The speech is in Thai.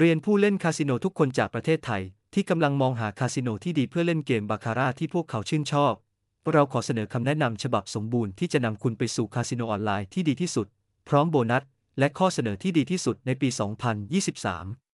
เรียนผู้เล่นคาสิโนทุกคนจากประเทศไทย ที่กำลังมองหาคาสิโนที่ดีเพื่อเล่นเกมบาคาร่าที่พวกเขาชื่นชอบ เราขอเสนอคำแนะนำฉบับสมบูรณ์ที่จะนำคุณไปสู่คาสิโนออนไลน์ที่ดีที่สุด พร้อมโบนัส และข้อเสนอที่ดีที่สุดในปี 2023